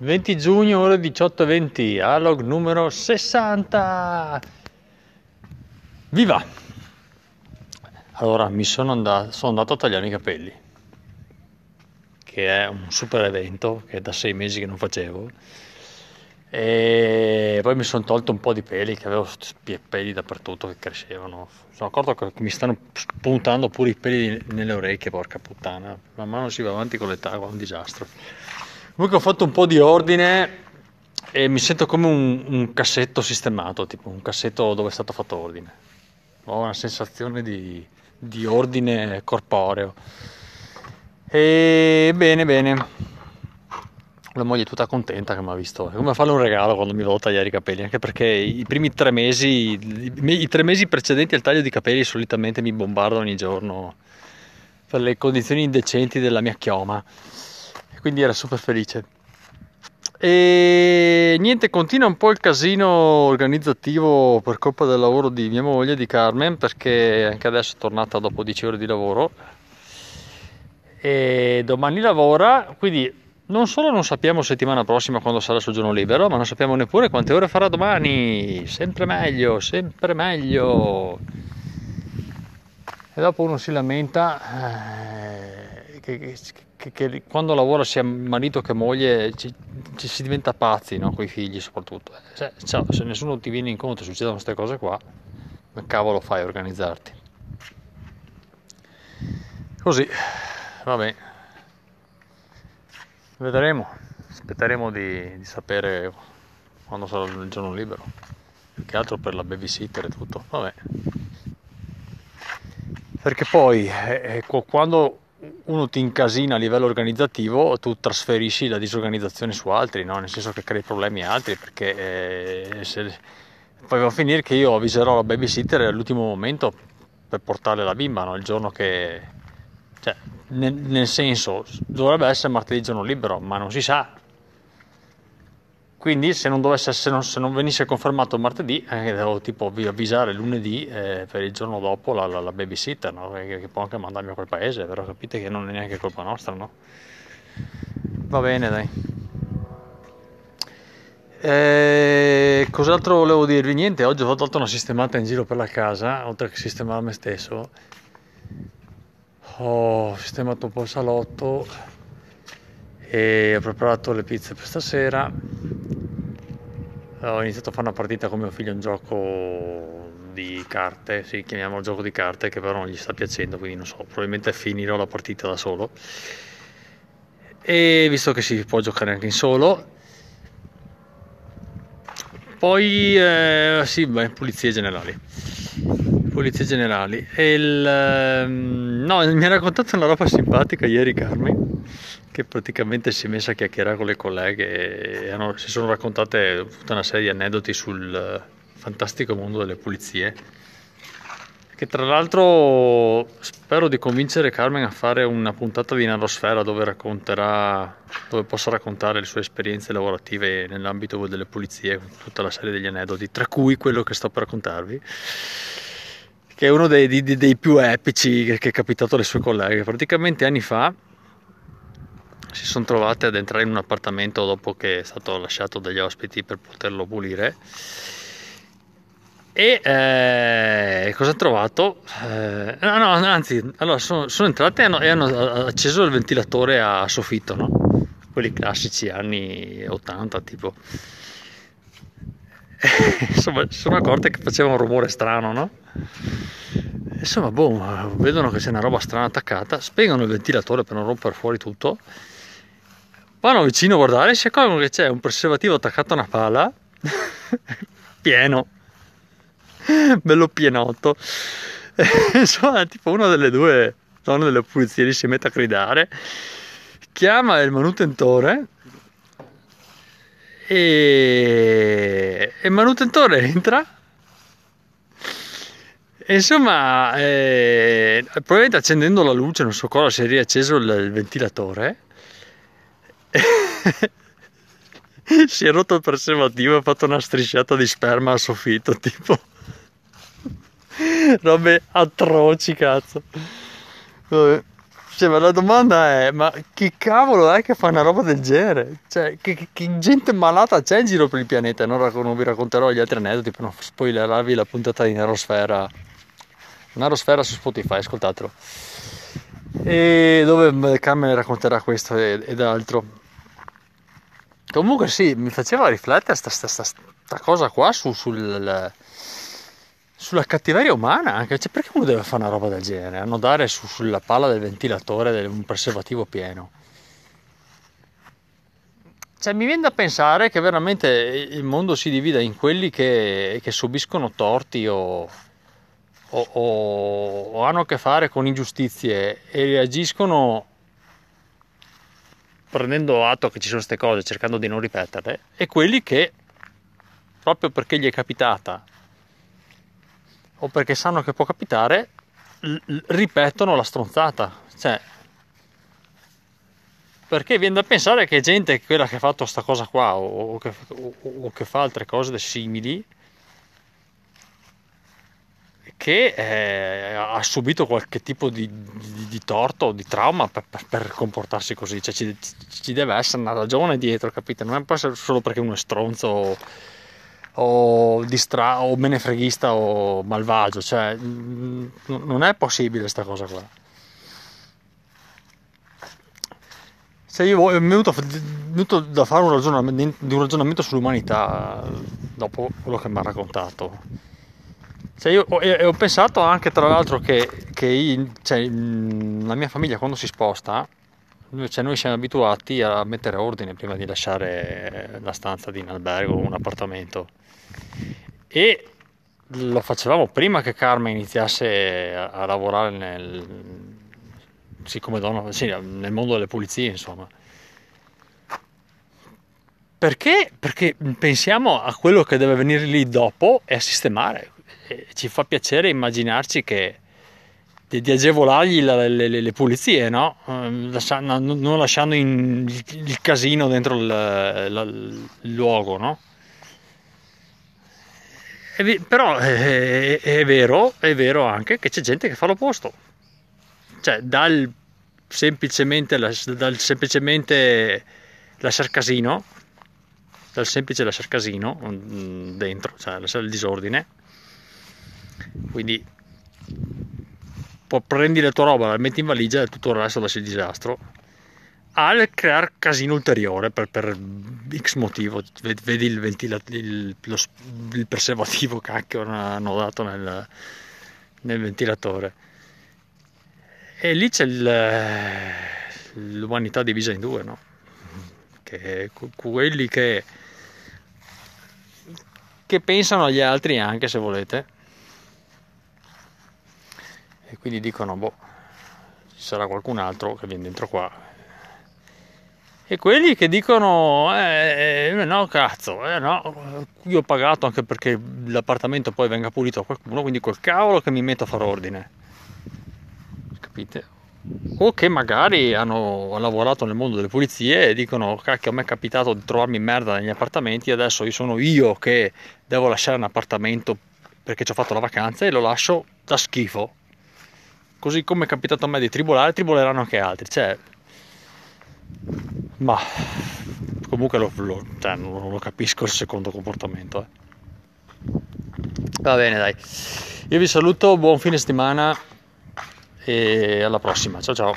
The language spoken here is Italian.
20 giugno, ore 18.20, Alog numero 60. Viva! Allora, mi sono andato, sono andato a tagliare i capelli, che è un super evento che è da sei mesi che non facevo. E poi mi sono tolto un po' di peli, che avevo peli dappertutto che crescevano. Sono accorto che mi stanno spuntando pure i peli nelle orecchie, porca puttana. Man mano si va avanti con l'età, è un disastro. Comunque ho fatto un po' di ordine e mi sento come un, un, cassetto sistemato, tipo un cassetto dove è stato fatto ordine. Ho una sensazione di, di ordine corporeo. E bene, bene. La moglie è tutta contenta che mi ha visto. È come farle un regalo quando mi a tagliare i capelli, anche perché i primi tre mesi, i, tre mesi precedenti al taglio di capelli solitamente mi bombardo ogni giorno per le condizioni indecenti della mia chioma quindi era super felice. E niente, continua un po' il casino organizzativo per colpa del lavoro di mia moglie, di Carmen, perché anche adesso è tornata dopo 10 ore di lavoro. E domani lavora, quindi non solo non sappiamo settimana prossima quando sarà il suo giorno libero, ma non sappiamo neppure quante ore farà domani. Sempre meglio, sempre meglio. E dopo uno si lamenta eh, che, che, che, quando lavora sia marito che moglie ci, ci si diventa pazzi no? con i figli soprattutto. Se, cioè, se, nessuno ti viene incontro e succedono queste cose qua che cavolo fai a organizzarti? Così vabbè. Vedremo. Aspetteremo di, di sapere quando sarà il giorno libero. Più che altro per la babysitter e tutto vabbè. Perché poi eh, quando uno ti incasina a livello organizzativo, tu trasferisci la disorganizzazione su altri, no? nel senso che crei problemi a altri, perché eh, se... poi va a finire che io avviserò la babysitter all'ultimo momento per portare la bimba, no? il giorno che... Cioè, nel, nel senso, dovrebbe essere martedì giorno libero, ma non si sa, quindi se non, dovesse, se non, se non venisse confermato martedì, eh, devo tipo avvisare lunedì eh, per il giorno dopo la, la, la babysitter, no? che, che, può anche mandarmi a quel paese, però capite che non è neanche colpa nostra, no? Va bene, dai. Eh, cos'altro volevo dirvi? Niente, oggi ho fatto una sistemata in giro per la casa, oltre che sistemare me stesso. Ho sistemato un po' il salotto e ho preparato le pizze per stasera ho iniziato a fare una partita con mio figlio un gioco di carte sì, chiamiamolo gioco di carte che però non gli sta piacendo quindi non so probabilmente finirò la partita da solo. E visto che si può giocare anche in solo. Poi eh, sì beh, pulizie generali pulizie generali il, eh, no mi ha raccontato una roba simpatica ieri Carmen che praticamente si è messa a chiacchierare con le colleghe e hanno, si sono raccontate tutta una serie di aneddoti sul fantastico mondo delle pulizie. Che tra l'altro spero di convincere Carmen a fare una puntata di Narosfera dove racconterà, dove possa raccontare le sue esperienze lavorative nell'ambito delle pulizie, tutta la serie degli aneddoti, tra cui quello che sto per raccontarvi che è uno dei, dei, dei più epici che è capitato alle sue colleghe. Praticamente anni fa si sono trovate ad entrare in un appartamento dopo che è stato lasciato dagli ospiti per poterlo pulire e eh, cosa hanno trovato? Eh, no, no, anzi, allora sono, sono entrate e hanno, e hanno, acceso il ventilatore a soffitto, no? quelli classici anni 80 tipo. Insomma, sono accorte che faceva un rumore strano, no? Insomma, boh, vedono che c'è una roba strana attaccata, spengono il ventilatore per non rompere fuori tutto vanno vicino a guardare e si accorgono che c'è un preservativo attaccato a una pala pieno bello pienotto insomma tipo una delle due donne delle pulizie si mette a gridare chiama il manutentore e, e manutentore entra e insomma eh, probabilmente accendendo la luce non so cosa si è riacceso il, il ventilatore si è rotto il preservativo ha fatto una strisciata di sperma al soffitto, tipo robe atroci, cazzo. Vabbè. Cioè, ma la domanda è, ma chi cavolo è che fa una roba del genere? Cioè, che, che- gente malata c'è in giro per il pianeta? Non, rac- non vi racconterò gli altri aneddoti per non spoilerarvi la puntata di Nerosfera. Nerosfera su Spotify, ascoltatelo. E dove Carmen racconterà questo ed, altro. Comunque sì, mi faceva riflettere sta cosa qua su- sul, sulla cattiveria umana anche. Cioè, perché uno deve fare una roba del genere? Annodare su- sulla palla del ventilatore un preservativo pieno. Cioè, mi viene da pensare che veramente il mondo si divida in quelli che, che subiscono torti o- o- o hanno a che fare con ingiustizie e reagiscono prendendo atto che ci sono queste cose, cercando di non ripeterle, e quelli che, proprio perché gli è capitata o perché sanno che può capitare, ripetono la stronzata. Cioè, perché viene da pensare che gente, quella che ha fatto sta cosa qua o, o che, o- o che fa altre cose simili, che eh, ha subito qualche tipo di, di- di torto o di trauma per, per- per comportarsi così, cioè ci, ci deve essere una ragione dietro, capite? Non può essere solo perché uno è stronzo o, distra- o menefreghista o malvagio, cioè mm, non è possibile sta cosa qua. Cioè io è venuto, venuto da fare un ragionamento, un ragionamento sull'umanità dopo quello che mi ha raccontato. Cioè io e ho pensato anche tra l'altro che, che i- cioè, la mia famiglia quando si sposta, cioè, noi siamo abituati a mettere ordine prima di lasciare la stanza di un albergo o un appartamento e lo facevamo prima che Carmen iniziasse a, lavorare nel, sì, donna, sì, nel mondo delle pulizie, insomma. Perché? Perché pensiamo a quello che deve venire lì dopo e a sistemare. Ci fa piacere immaginarci che di, di agevolargli la- le, le- pulizie, no? Ehm, lascia- no- non lasciando in- il, casino dentro il, la- il luogo, no? Ve- però è, è vero, è vero anche che c'è gente che fa l'opposto. Cioè, dal semplicemente, dal semplicemente lasciar casino, dal semplice lasciar casino mm, dentro, cioè lasciare il disordine. Quindi prendi la tua roba, la metti in valigia e tutto il resto lasci il disastro. Al creare casino ulteriore per, per X motivo, Ved- vedi il, ventila- il, il preservativo cacchio hanno dato nel, nel ventilatore. E lì c'è il- l'umanità divisa in due, no? Che que- quelli che, che pensano agli altri anche se volete. E quindi dicono, boh, ci sarà qualcun altro che viene dentro qua. E quelli che dicono, eh, eh, no cazzo, eh, no, io ho pagato anche perché l'appartamento poi venga pulito a qualcuno, quindi col cavolo che mi metto a fare ordine. Capite? O che magari hanno lavorato nel mondo delle pulizie e dicono, cacchio, a me è capitato di trovarmi merda negli appartamenti, adesso io sono io che devo lasciare un appartamento perché ci ho fatto la vacanza e lo lascio da schifo. Così come è capitato a me di tribolare, triboleranno anche altri. Cioè, ma comunque lo, lo- cioè, non lo capisco il secondo comportamento. eh. Va bene, dai. Io vi saluto, buon fine settimana e alla prossima. Ciao ciao.